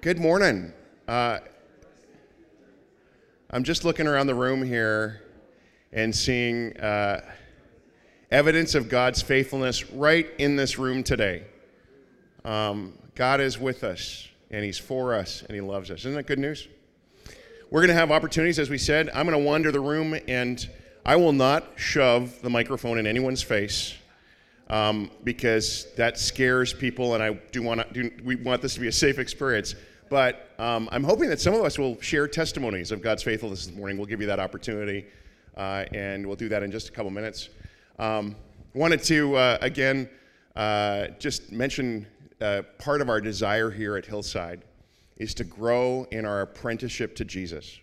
Good morning. Uh, I'm just looking around the room here and seeing uh, evidence of God's faithfulness right in this room today. Um, God is with us, and He's for us, and He loves us. Isn't that good news? We're going to have opportunities, as we said. I'm going to wander the room, and I will not shove the microphone in anyone's face. Um, because that scares people, and I do want to. We want this to be a safe experience. But um, I'm hoping that some of us will share testimonies of God's faithfulness this morning. We'll give you that opportunity, uh, and we'll do that in just a couple minutes. Um, wanted to, uh, again, uh, just mention uh, part of our desire here at Hillside is to grow in our apprenticeship to Jesus.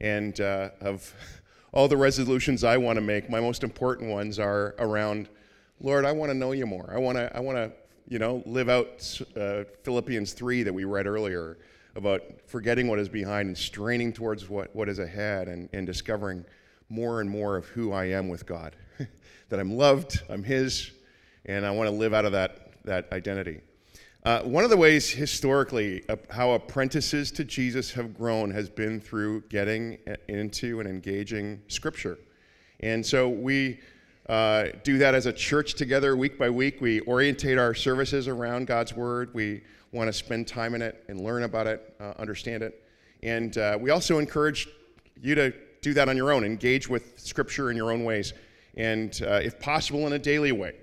And uh, of all the resolutions I want to make, my most important ones are around, Lord, I want to know you more. I want to, I want to you know, live out uh, Philippians 3 that we read earlier about forgetting what is behind and straining towards what, what is ahead and, and discovering more and more of who I am with God. that I'm loved, I'm His, and I want to live out of that, that identity. Uh, one of the ways historically uh, how apprentices to Jesus have grown has been through getting into and engaging Scripture. And so we uh, do that as a church together week by week. We orientate our services around God's Word. We want to spend time in it and learn about it, uh, understand it. And uh, we also encourage you to do that on your own, engage with Scripture in your own ways, and uh, if possible, in a daily way.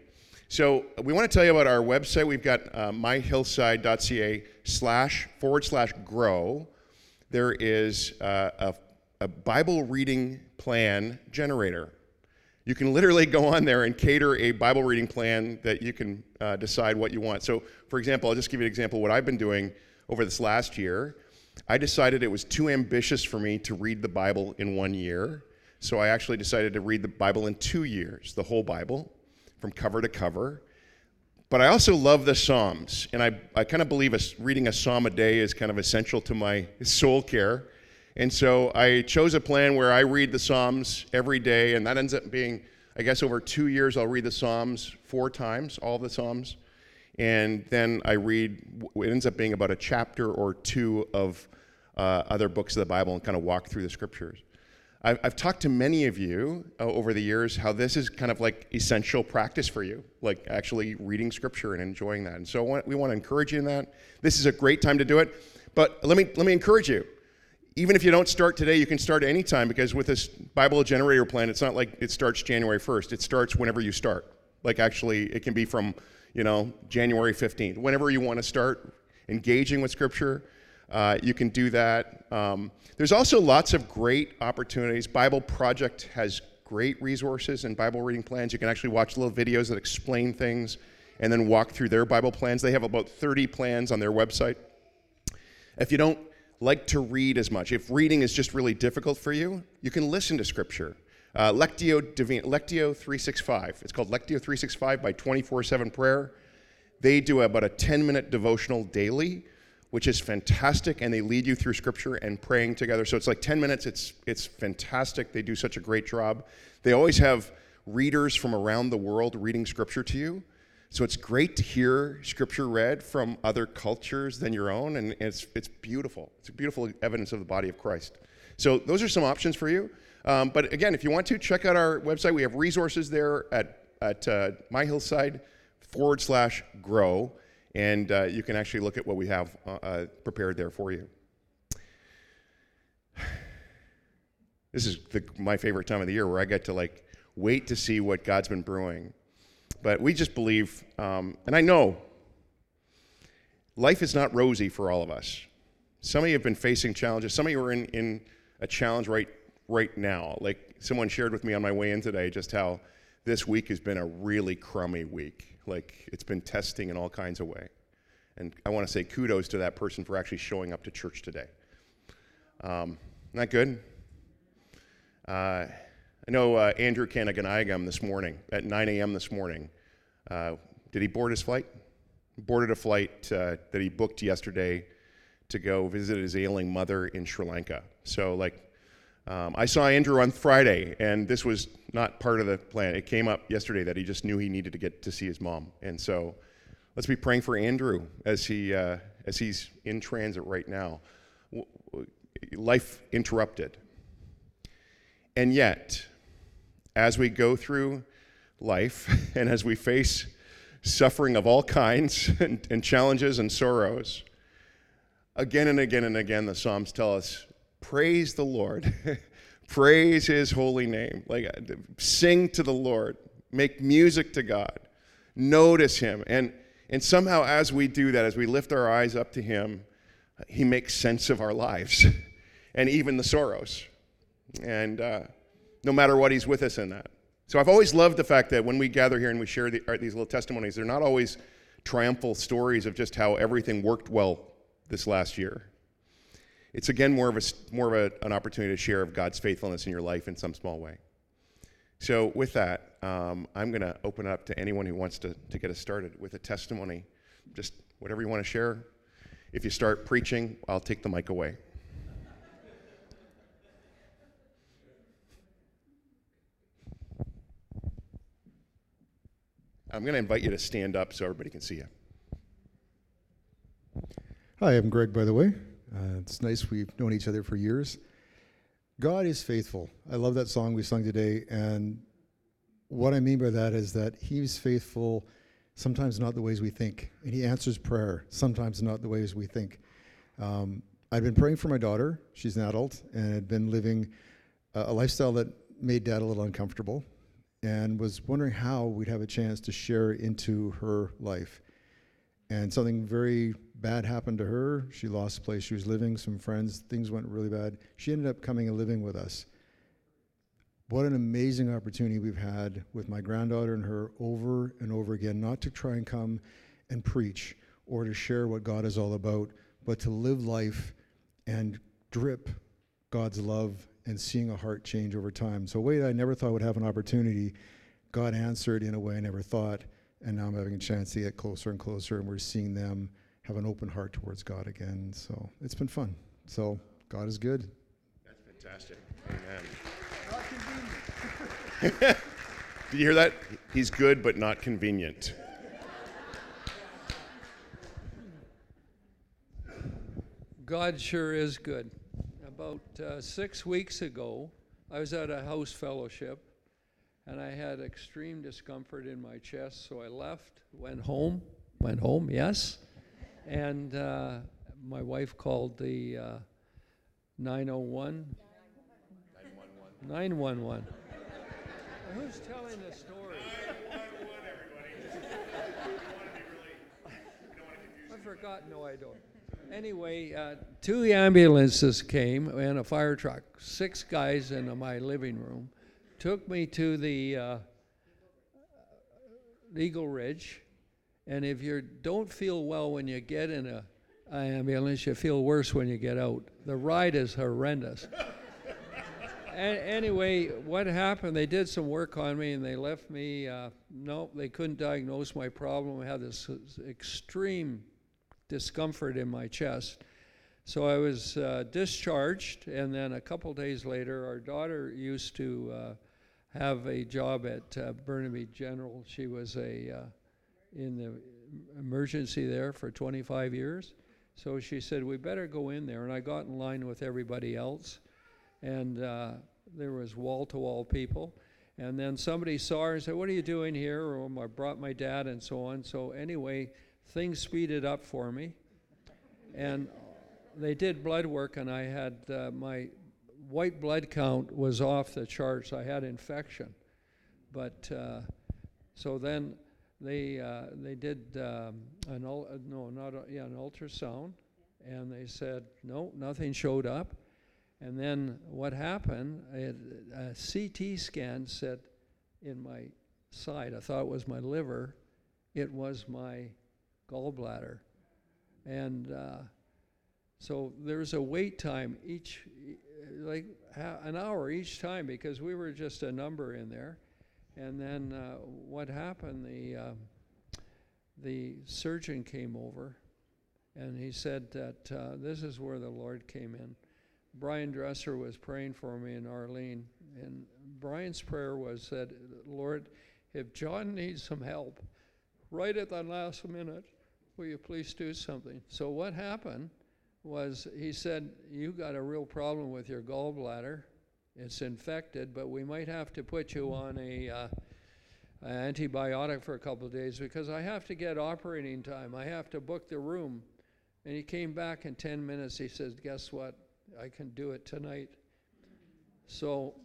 So we want to tell you about our website. We've got uh, myhillside.ca slash forward slash grow. There is uh, a, a Bible reading plan generator you can literally go on there and cater a Bible reading plan that you can uh, decide what you want. So, for example, I'll just give you an example of what I've been doing over this last year. I decided it was too ambitious for me to read the Bible in one year. So I actually decided to read the Bible in two years, the whole Bible, from cover to cover. But I also love the Psalms, and I, I kind of believe a, reading a psalm a day is kind of essential to my soul care. And so I chose a plan where I read the Psalms every day, and that ends up being, I guess, over two years, I'll read the Psalms four times, all the Psalms. And then I read, it ends up being about a chapter or two of uh, other books of the Bible and kind of walk through the scriptures. I've, I've talked to many of you uh, over the years how this is kind of like essential practice for you, like actually reading scripture and enjoying that. And so we want to encourage you in that. This is a great time to do it. But let me, let me encourage you even if you don't start today, you can start anytime because with this Bible generator plan, it's not like it starts January 1st. It starts whenever you start. Like actually, it can be from, you know, January 15th. Whenever you want to start engaging with Scripture, uh, you can do that. Um, there's also lots of great opportunities. Bible Project has great resources and Bible reading plans. You can actually watch little videos that explain things and then walk through their Bible plans. They have about 30 plans on their website. If you don't like to read as much, if reading is just really difficult for you, you can listen to Scripture. Uh, Lectio, Divina, Lectio 365. It's called Lectio 365 by 24 7 Prayer. They do about a 10 minute devotional daily, which is fantastic, and they lead you through Scripture and praying together. So it's like 10 minutes. It's, it's fantastic. They do such a great job. They always have readers from around the world reading Scripture to you. So it's great to hear scripture read from other cultures than your own, and it's, it's beautiful. It's a beautiful evidence of the body of Christ. So those are some options for you. Um, but again, if you want to, check out our website. We have resources there at, at uh, myhillside forward slash grow, and uh, you can actually look at what we have uh, uh prepared there for you. This is the, my favorite time of the year where I get to like wait to see what God's been brewing but we just believe, um, and I know life is not rosy for all of us. Some of you have been facing challenges. Some of you are in, in a challenge right, right now. Like someone shared with me on my way in today just how this week has been a really crummy week. Like it's been testing in all kinds of way. And I want to say kudos to that person for actually showing up to church today. Um, not good? Uh, I know uh, Andrew Kanaganayagam this morning at 9 a.m. this morning. Uh, did he board his flight? boarded a flight uh, that he booked yesterday to go visit his ailing mother in Sri Lanka. So, like, um, I saw Andrew on Friday, and this was not part of the plan. It came up yesterday that he just knew he needed to get to see his mom, and so let's be praying for Andrew as he uh, as he's in transit right now. Life interrupted. And yet, as we go through life and as we face suffering of all kinds and, and, challenges and sorrows, again and again and again, the Psalms tell us praise the Lord, praise his holy name. Like, uh, sing to the Lord, make music to God, notice him. And, and somehow, as we do that, as we lift our eyes up to him, he makes sense of our lives and even the sorrows. And uh, no matter what, he's with us in that. So I've always loved the fact that when we gather here and we share the, these little testimonies, they're not always triumphal stories of just how everything worked well this last year. It's again more of, a, more of a, an opportunity to share of God's faithfulness in your life in some small way. So, with that, um, I'm going to open up to anyone who wants to, to get us started with a testimony. Just whatever you want to share. If you start preaching, I'll take the mic away. I'm going to invite you to stand up so everybody can see you. Hi, I'm Greg, by the way. Uh, it's nice we've known each other for years. God is faithful. I love that song we sung today. And what I mean by that is that He's faithful, sometimes not the ways we think. And He answers prayer, sometimes not the ways we think. Um, I've been praying for my daughter. She's an adult and had been living a, a lifestyle that made dad a little uncomfortable and was wondering how we'd have a chance to share into her life. And something very bad happened to her. She lost the place she was living, some friends, things went really bad. She ended up coming and living with us. What an amazing opportunity we've had with my granddaughter and her over and over again, not to try and come and preach or to share what God is all about, but to live life and drip God's love and seeing a heart change over time. So, a way that I never thought would have an opportunity, God answered in a way I never thought. And now I'm having a chance to get closer and closer, and we're seeing them have an open heart towards God again. So, it's been fun. So, God is good. That's fantastic. Amen. Did you hear that? He's good, but not convenient. God sure is good about uh, six weeks ago, I was at a house fellowship and I had extreme discomfort in my chest, so I left, went home, went home, yes. And uh, my wife called the uh, 901. 911. 911. Who's telling the story? I forgot. No, I don't. Anyway, uh, two ambulances came and a fire truck, six guys in my living room, took me to the uh, Eagle Ridge. And if you don't feel well when you get in a, ambulance, you feel worse when you get out. The ride is horrendous. anyway, what happened? They did some work on me and they left me. Uh, no, they couldn't diagnose my problem. I had this extreme discomfort in my chest. So I was uh, discharged, and then a couple days later, our daughter used to uh, have a job at uh, Burnaby General. She was a uh, in the emergency there for 25 years. So she said, "We better go in there." And I got in line with everybody else, and uh, there was wall-to-wall people. And then somebody saw her and said, "What are you doing here?" Or I brought my dad and so on. So anyway things speeded up for me. And they did blood work, and I had uh, my white blood count was off the charts. I had infection. But uh, so then they, uh, they did um, an, ul- uh, no, not a, yeah, an ultrasound, and they said, no, nothing showed up. And then what happened, a CT scan said in my side, I thought it was my liver, it was my gallbladder. And uh, so there's a wait time each, like an hour each time because we were just a number in there. And then uh, what happened? The uh, the surgeon came over, and he said that uh, this is where the Lord came in. Brian Dresser was praying for me and Arlene, and Brian's prayer was that, Lord, if John needs some help, right at the last minute, will you please do something? So what happened was he said, you got a real problem with your gallbladder. It's infected, but we might have to put you on a uh, an antibiotic for a couple of days because I have to get operating time. I have to book the room. And he came back in 10 minutes. He says, Guess what? I can do it tonight. So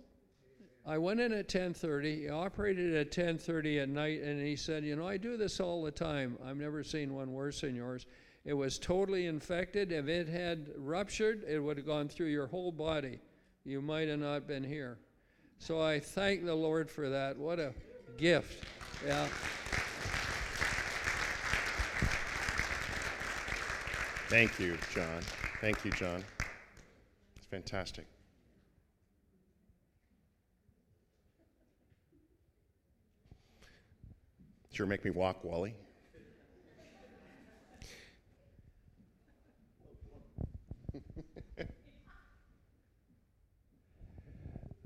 I went in at 10:30. He operated at 10:30 at night, and he said, "You know, I do this all the time. I've never seen one worse than yours. It was totally infected. If it had ruptured, it would have gone through your whole body. You might have not been here." So I thank the Lord for that. What a gift! Yeah. Thank you, John. Thank you, John. It's fantastic. Sure, make me walk, Wally.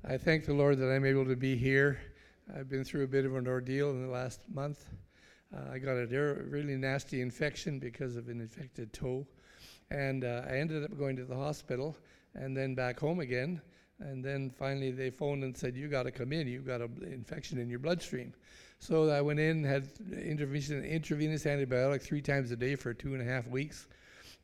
I thank the Lord that I'm able to be here. I've been through a bit of an ordeal in the last month. Uh, I got a really nasty infection because of an infected toe. And uh, I ended up going to the hospital and then back home again. And then finally they phoned and said, You got to come in. You've got an infection in your bloodstream. So I went in, had intravenous, intravenous antibiotic three times a day for two and a half weeks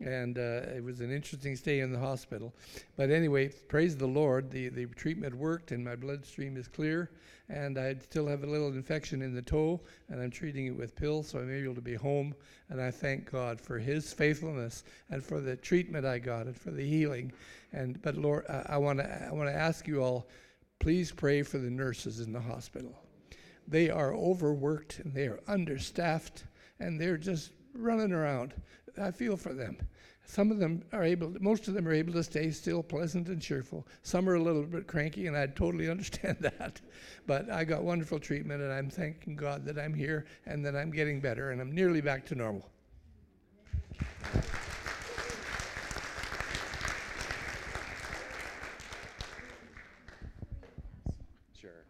and uh, it was an interesting stay in the hospital. But anyway, praise the Lord, the, the treatment worked and my bloodstream is clear, and I still have a little infection in the toe, and I'm treating it with pills, so I'm able to be home. And I thank God for His faithfulness and for the treatment I got and for the healing. And but Lord, I want to I want to ask you all, please pray for the nurses in the hospital. They are overworked and they are understaffed, and they're just running around. I feel for them. Some of them are able, most of them are able to stay still pleasant and cheerful. Some are a little bit cranky, and I totally understand that. But I got wonderful treatment, and I'm thanking God that I'm here and that I'm getting better, and I'm nearly back to normal. Sure.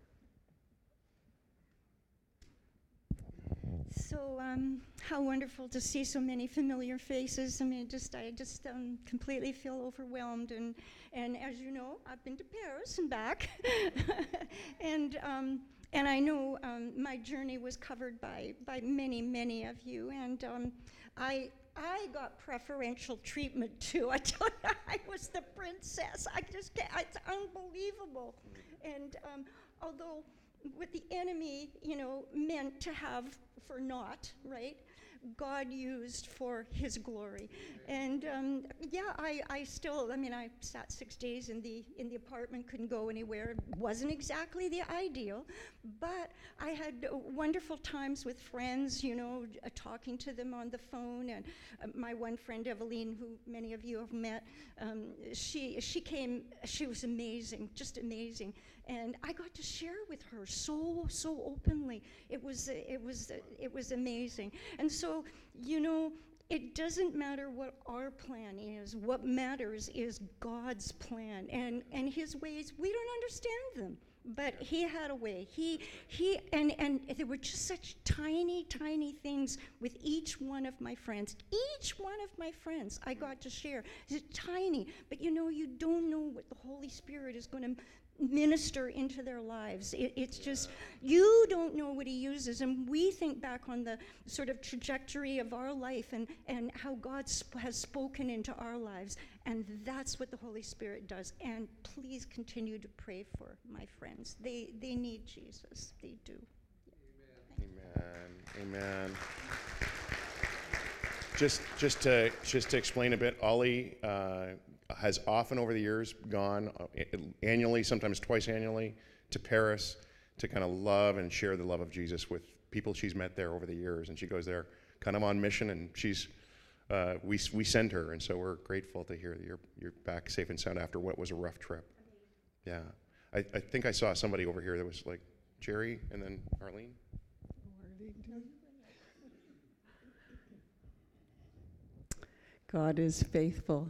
So, um, how wonderful to see so many familiar faces. I mean, just I just um, completely feel overwhelmed. And and as you know, I've been to Paris and back, and um, and I know um, my journey was covered by by many many of you. And um, I I got preferential treatment too. I tell you, I was the princess. I just can't, it's unbelievable. And um, although what the enemy, you know, meant to have for naught, right? God used for His glory, and um, yeah, I, I still, I mean, I sat six days in the in the apartment, couldn't go anywhere. It wasn't exactly the ideal, but I had wonderful times with friends, you know, uh, talking to them on the phone. And uh, my one friend Eveline, who many of you have met, um, she she came. She was amazing, just amazing and I got to share with her so so openly. It was it was it was amazing. And so you know, it doesn't matter what our plan is. What matters is God's plan and and His ways. We don't understand them. But he had a way. He he and and there were just such tiny tiny things with each one of my friends. Each one of my friends I mm-hmm. got to share. It's tiny, but you know you don't know what the Holy Spirit is going to minister into their lives. It, it's just, you don't know what he uses. And we think back on the sort of trajectory of our life and, and how God sp- has spoken into our lives. And that's what the Holy Spirit does. And please continue to pray for my friends. They, they need Jesus. They do. Amen. Amen. Just, just to, just to explain a bit, Ollie uh, has often over the years gone uh, annually, sometimes twice annually, to Paris to kind of love and share the love of Jesus with people she's met there over the years, and she goes there kind of on mission, and she's uh, we we send her, and so we're grateful to hear that you're you're back safe and sound after what was a rough trip. Yeah, I, I think I saw somebody over here that was like Jerry, and then Arlene. God is faithful.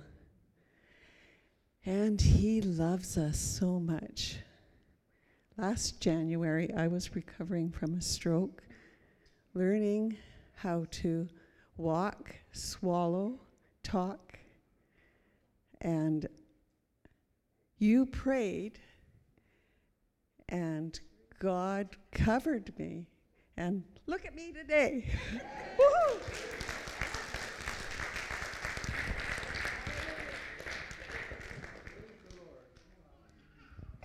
And He loves us so much. Last January, I was recovering from a stroke, learning how to walk, swallow, talk. And you prayed, and God covered me. And look at me today.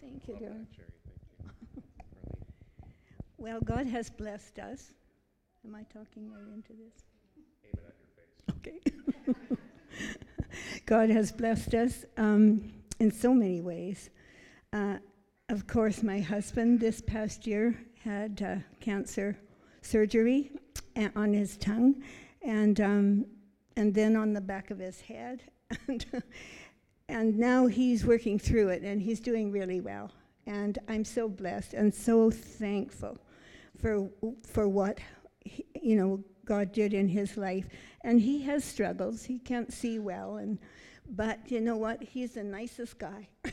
Thank you, Darren. Well, God has blessed us. Am I talking right into this? Okay. God has blessed us um, in so many ways. Uh, of course, my husband this past year had uh, cancer surgery on his tongue, and um, and then on the back of his head, and and now he's working through it, and he's doing really well. And I'm so blessed and so thankful for for what he, you know God did in his life. And he has struggles; he can't see well, and but you know what? He's the nicest guy.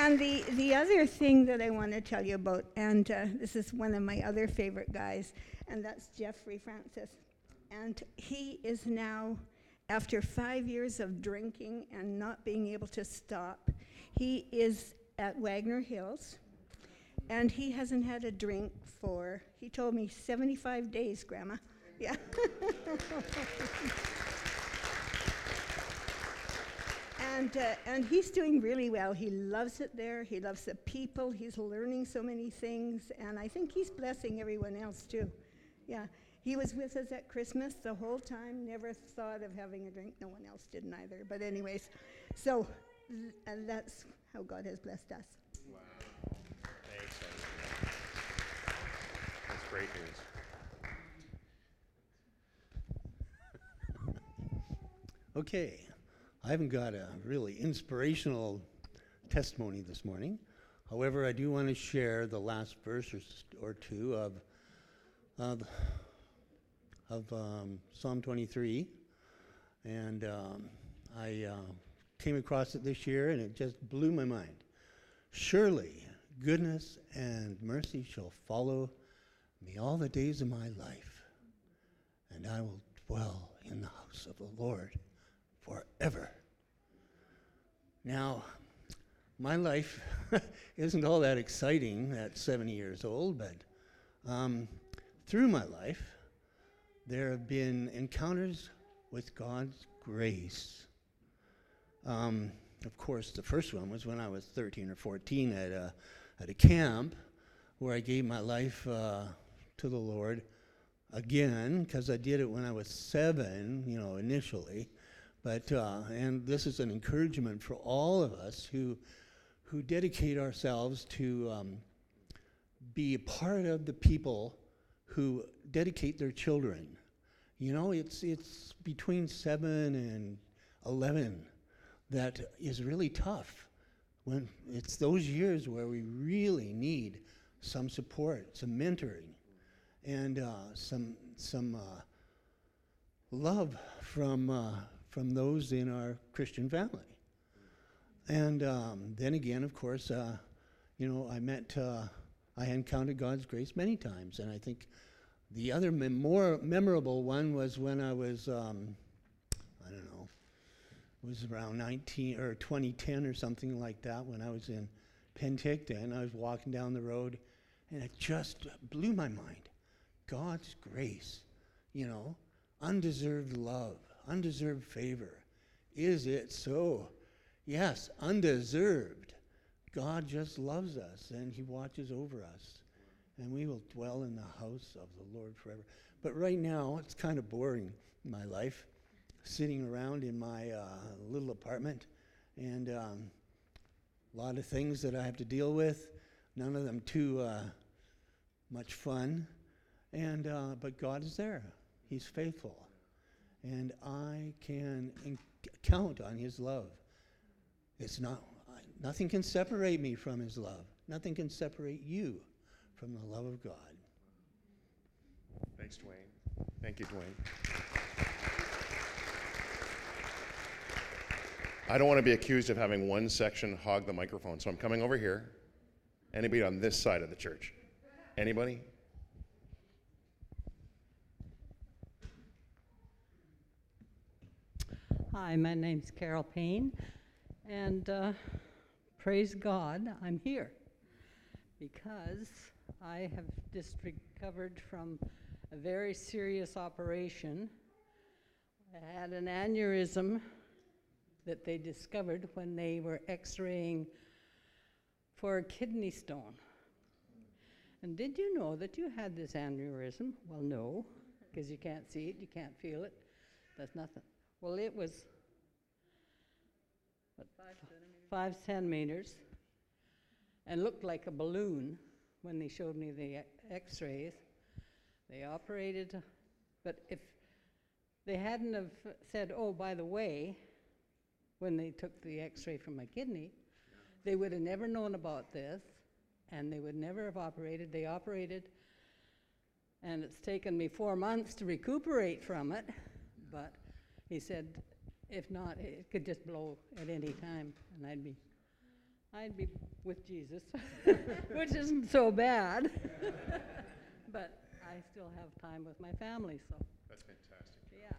And the, the other thing that I want to tell you about, and uh, this is one of my other favorite guys, and that's Jeffrey Francis. And he is now, after five years of drinking and not being able to stop, he is at Wagner Hills, and he hasn't had a drink for, he told me, 75 days, Grandma. Yeah. And, uh, and he's doing really well. He loves it there. He loves the people. He's learning so many things. And I think he's blessing everyone else too. Yeah. He was with us at Christmas the whole time, never thought of having a drink. No one else did either. But, anyways, so th- and that's how God has blessed us. Wow. Thanks. That's great news. Okay, I haven't got a really inspirational testimony this morning. However, I do want to share the last verse or, s- or two of of, of um, Psalm 23, and um, I uh, came across it this year, and it just blew my mind. Surely, goodness and mercy shall follow me all the days of my life, and I will dwell in the house of the Lord forever. Now, my life isn't all that exciting at 70 years old, but um, through my life, there have been encounters with God's grace. Um, of course, the first one was when I was 13 or 14 at a, at a camp where I gave my life uh, to the Lord again, because I did it when I was seven, you know, initially. But uh, and this is an encouragement for all of us who who dedicate ourselves to um, be a part of the people who dedicate their children. You know, it's it's between seven and eleven that is really tough. When it's those years where we really need some support, some mentoring, and uh, some some uh, love from uh, from those in our Christian family. And um, then again, of course, uh, you know, I met, uh, I encountered God's grace many times, and I think the other mem- more memorable one was when I was, um, I don't know, was around 19 or 2010 or something like that when I was in Penticton. I was walking down the road, and it just blew my mind. God's grace, you know, undeserved love, undeserved favor. Is it so? Yes, undeserved. God just loves us and He watches over us. And we will dwell in the house of the Lord forever. But right now, it's kind of boring, my life, sitting around in my uh, little apartment and um, a lot of things that I have to deal with, none of them too uh, much fun. And, uh, but God is there, He's faithful and I can in- count on His love. It's not, nothing can separate me from His love. Nothing can separate you from the love of God. Thanks, Dwayne. Thank you, Dwayne. I don't want to be accused of having one section hog the microphone, so I'm coming over here. Anybody on this side of the church? Anybody? Hi, my name's Carol Payne, and uh, praise God, I'm here because I have just recovered from a very serious operation. I had an aneurysm that they discovered when they were x raying for a kidney stone. And did you know that you had this aneurysm? Well, no, because you can't see it, you can't feel it, there's nothing. Well, it was what, five centimeters and looked like a balloon when they showed me the x rays. They operated, but if they hadn't have said, oh, by the way, when they took the x-ray from my kidney, they would have never known about this and they would never have operated. They operated and it's taken me four months to recuperate from it, but he said, if not, it could just blow at any time, and I'd be, I'd be with Jesus, which isn't so bad. but I still have time with my family, so That's fantastic. yeah.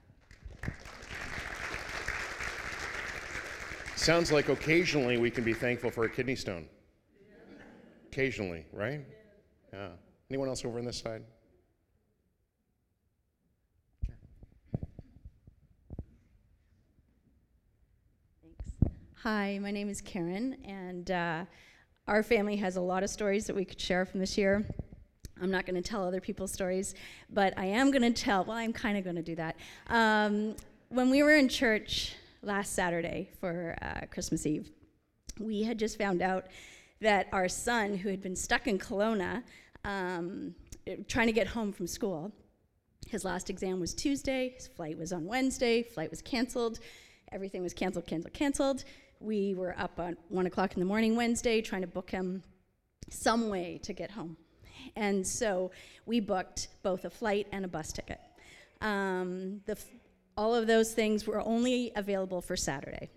Sounds like occasionally we can be thankful for a kidney stone. Occasionally, right? Yeah. Anyone else over on this side? Thanks. Hi, my name is Karen, and uh, our family has a lot of stories that we could share from this year. I'm not going to tell other people's stories, but I am going to tell, well, I'm kind of going to do that. Um, when we were in church last Saturday for uh, Christmas Eve, we had just found out that our son, who had been stuck in Kelowna, um, trying to get home from school, his last exam was Tuesday, his flight was on Wednesday, flight was canceled, everything was canceled, canceled, canceled. We were up at one o'clock in the morning Wednesday trying to book him some way to get home. And so we booked both a flight and a bus ticket. Um, the, all of those things were only available for Saturday.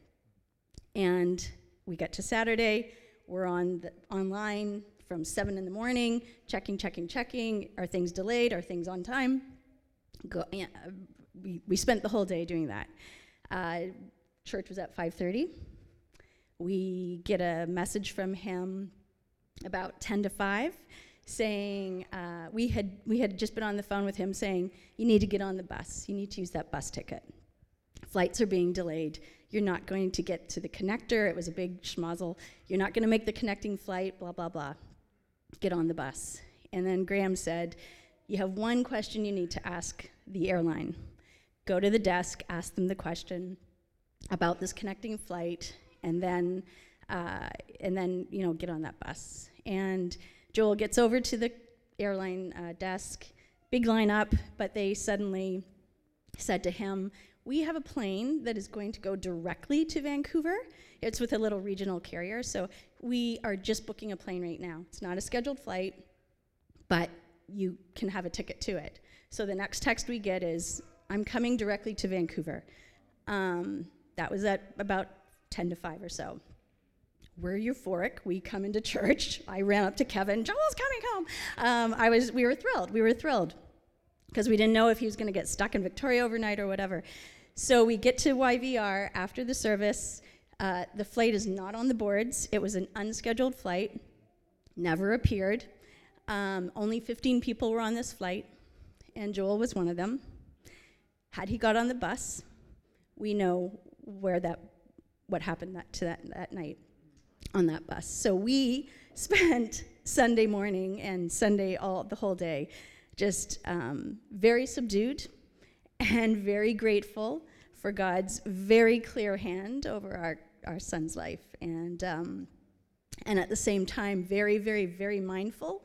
And we get to Saturday, we're on the, online from 7 in the morning, checking, checking, checking. Are things delayed? Are things on time? Go, uh, we, we spent the whole day doing that. Uh, church was at 5.30. We get a message from him about 10 to 5 saying uh, we, had, we had just been on the phone with him saying you need to get on the bus. You need to use that bus ticket. Flights are being delayed. You're not going to get to the connector. It was a big schmozzle. You're not going to make the connecting flight blah blah blah. Get on the bus. And then graham said you have one question you need to ask the airline. Go to the desk ask them the question about this connecting flight and then uh, and then you know get on that bus. And joel gets over to the airline uh, desk big line up but they suddenly said to him we have a plane that is going to go directly to vancouver. It's with a little regional carrier so we are just booking a plane right now. It's not a scheduled flight but you can have a ticket to it. So the next text we get is i'm coming directly to vancouver. Um, that was at about 10 to 5 or so we're euphoric. We come into church. I ran up to Kevin. Joel's coming home. Um, I was. We were thrilled. We were thrilled because we didn't know if he was going to get stuck in Victoria overnight or whatever. So we get to YVR after the service. Uh, the flight is not on the boards. It was an unscheduled flight. Never appeared. Um, only 15 people were on this flight, and Joel was one of them. Had he got on the bus, we know where that, what happened that, to that, that night on that bus. So we spent Sunday morning and Sunday all the whole day just um, very subdued and very grateful for God's very clear hand over our, our son's life. And, um, and at the same time, very, very, very mindful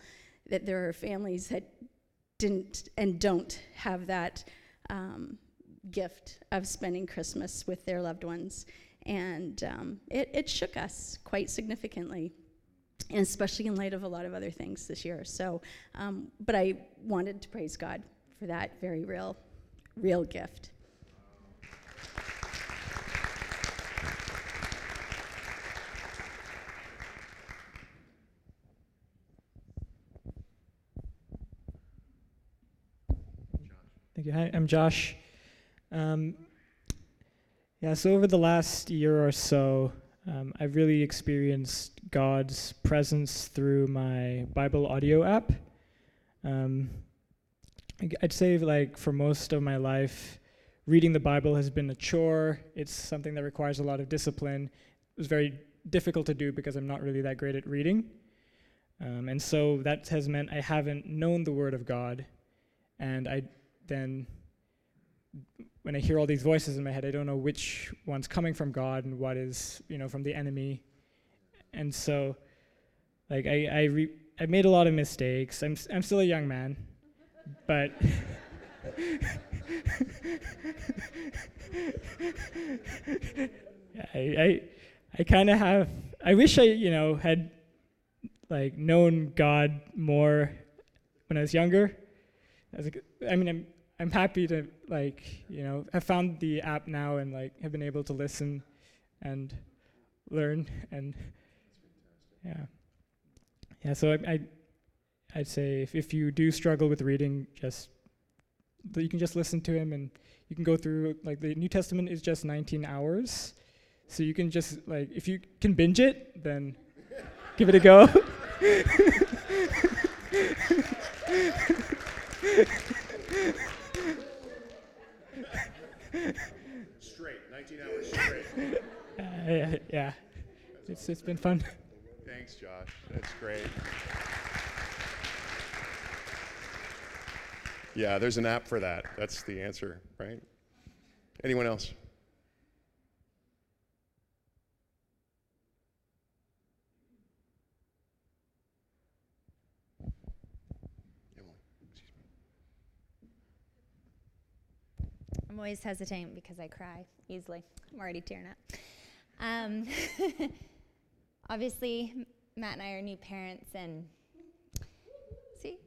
that there are families that didn't and don't have that um, gift of spending Christmas with their loved ones and um, it, it shook us quite significantly and especially in light of a lot of other things this year so um, but i wanted to praise god for that very real real gift Thank you. Hi, I'm Josh. Um, Yeah, so over the last year or so, um, I've really experienced God's presence through my Bible audio app. Um, I'd say, like, for most of my life, reading the Bible has been a chore. It's something that requires a lot of discipline. It was very difficult to do because I'm not really that great at reading. Um, and so that has meant I haven't known the Word of God. And I then when I hear all these voices in my head, I don't know which one's coming from God and what is, you know, from the enemy. And so, like, I I re- I made a lot of mistakes. I'm I'm still a young man, but. I I, I kind of have. I wish I you know had like known God more when I was younger. As a, I mean, I'm I'm happy to like you know have found the app now and like have been able to listen and learn and yeah. Yeah so I, I I'd say if, if you do struggle with reading just you can just listen to him and you can go through like the New Testament is just 19 hours. So you can just like if you can binge it then give it a go Straight, 19 hours straight. Uh, yeah, yeah. It's it's been fun. Thanks, Josh. That's great. Yeah, there's an app for that. That's the answer, right? Anyone else? Emily, excuse me. I'm always hesitant because I cry easily. I'm already tearing up. Um, obviously, Matt and I are new parents, and see,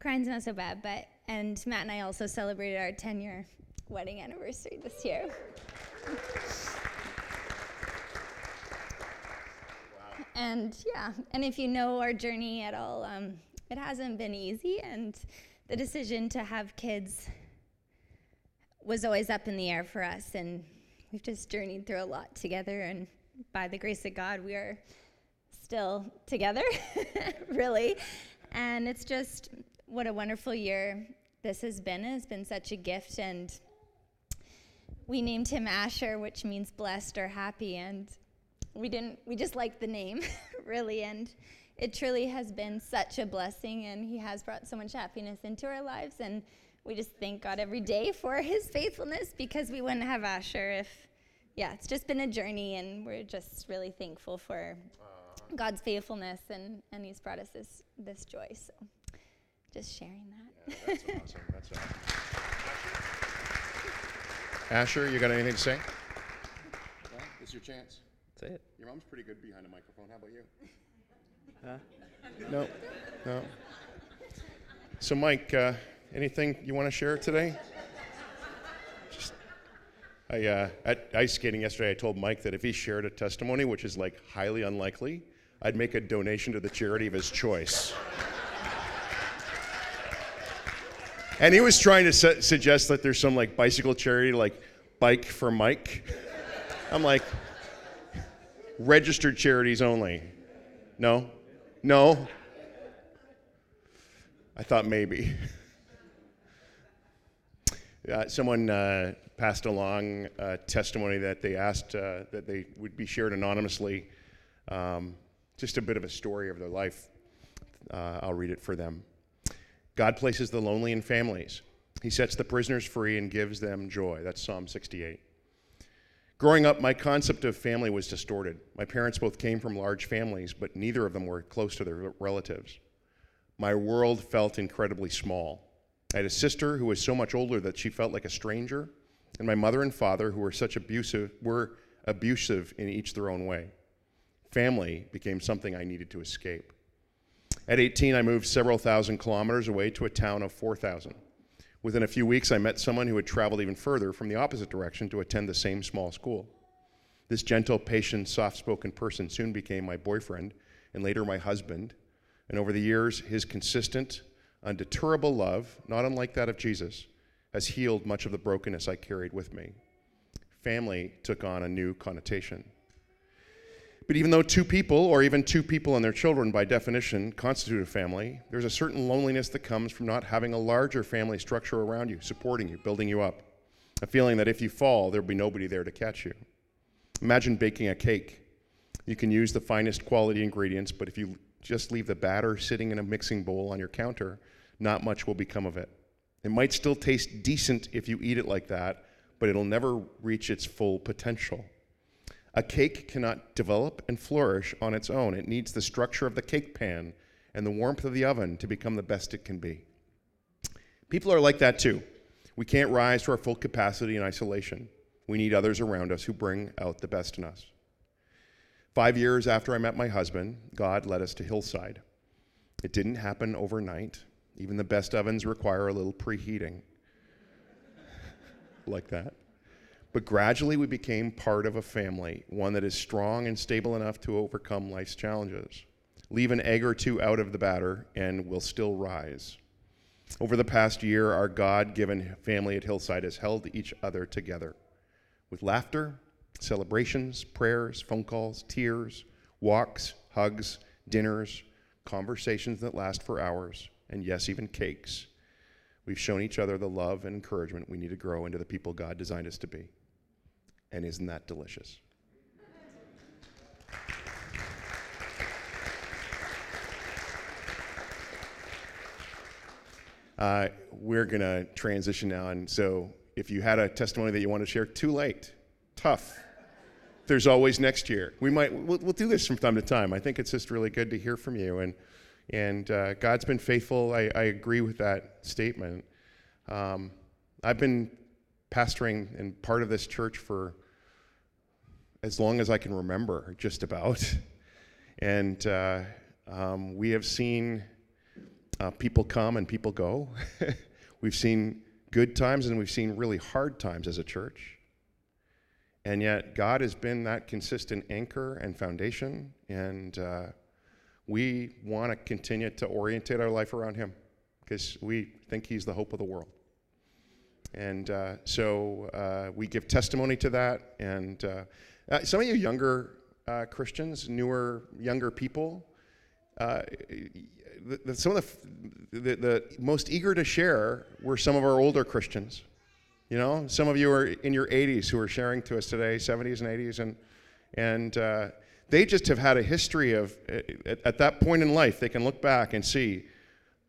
crying's not so bad. karen's not so But and Matt and I also celebrated our 10 year wedding anniversary this year. And yeah, and if you know our journey at all, um, it hasn't been easy, and the decision to have kids was always up in the air for us, and we've just journeyed through a lot together, and by the grace of God, we are still together, really. And it's just what a wonderful year this has been. It's been such a gift, and we named him Asher, which means blessed or happy, and we didn't we just liked the name really and it truly has been such a blessing and he has brought so much happiness into our lives and we just thank god every day for his faithfulness because we wouldn't have asher if yeah it's just been a journey and we're just really thankful for god's faithfulness and and he's brought us this this joy so just sharing that Yeah, that's awesome. That's awesome. Asher, you got anything to say? Yeah, this is your chance. Say it. Your mom's pretty good behind a microphone. How about you? Huh? No, no. So, Mike, uh, anything you want to share today? Just, I uh, at ice skating yesterday, I told Mike that if he shared a testimony, which is like highly unlikely, I'd make a donation to the charity of his choice. and he was trying to su- suggest that there's some like bicycle charity, like Bike for Mike. I'm like, registered charities only. No? No? I thought maybe. Uh, someone uh, passed along testimony that they asked uh, that they would be shared anonymously. Um, just a bit of a story of their life. Uh, I'll read it for them. God places the lonely in families. He sets the prisoners free and gives them joy. That's Psalm 68. Growing up, my concept of family was distorted. My parents both came from large families, but neither of them were close to their relatives. My world felt incredibly small. I had a sister who was so much older that she felt like a stranger, and my mother and father who were such abusive were abusive in each their own way. Family became something I needed to escape. At 18, I moved several thousand kilometers away to a town of 4,000. Within a few weeks, I met someone who had traveled even further from the opposite direction to attend the same small school. This gentle, patient, soft spoken person soon became my boyfriend and later my husband. And over the years, his consistent, undeterrable love, not unlike that of Jesus, has healed much of the brokenness I carried with me. Family took on a new connotation. But even though two people, or even two people and their children by definition, constitute a family, there's a certain loneliness that comes from not having a larger family structure around you, supporting you, building you up. A feeling that if you fall, there'll be nobody there to catch you. Imagine baking a cake. You can use the finest quality ingredients, but if you just leave the batter sitting in a mixing bowl on your counter, not much will become of it. It might still taste decent if you eat it like that, but it'll never reach its full potential. A cake cannot develop and flourish on its own. It needs the structure of the cake pan and the warmth of the oven to become the best it can be. People are like that too. We can't rise to our full capacity in isolation. We need others around us who bring out the best in us. Five years after I met my husband, God led us to Hillside. It didn't happen overnight. Even the best ovens require a little preheating. like that. But gradually, we became part of a family, one that is strong and stable enough to overcome life's challenges. Leave an egg or two out of the batter, and we'll still rise. Over the past year, our God given family at Hillside has held each other together with laughter, celebrations, prayers, phone calls, tears, walks, hugs, dinners, conversations that last for hours, and yes, even cakes. We've shown each other the love and encouragement we need to grow into the people God designed us to be. And isn't that delicious? Uh, we're going to transition now. And so if you had a testimony that you want to share, too late. Tough. There's always next year. We might, we'll, we'll do this from time to time. I think it's just really good to hear from you. And, and uh, God's been faithful. I, I agree with that statement. Um, I've been pastoring and part of this church for as long as I can remember, just about. And uh, um, we have seen uh, people come and people go. we've seen good times and we've seen really hard times as a church. And yet, God has been that consistent anchor and foundation, and uh, we want to continue to orientate our life around Him because we think He's the hope of the world. And uh, so uh, we give testimony to that. And uh, uh, some of you younger uh, Christians, newer, younger people, uh, the, the, some of the, the, the most eager to share were some of our older Christians. You know, some of you are in your 80s who are sharing to us today, 70s and 80s, and and they just have had a history of at, at that point in life they can look back and see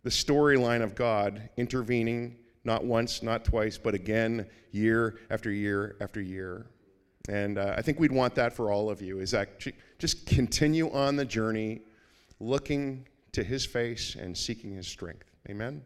the storyline of God intervening not once, not twice, but again, year after year after year. And uh, I think we'd want that for all of you is that just continue on the journey looking to his face and seeking his strength. Amen?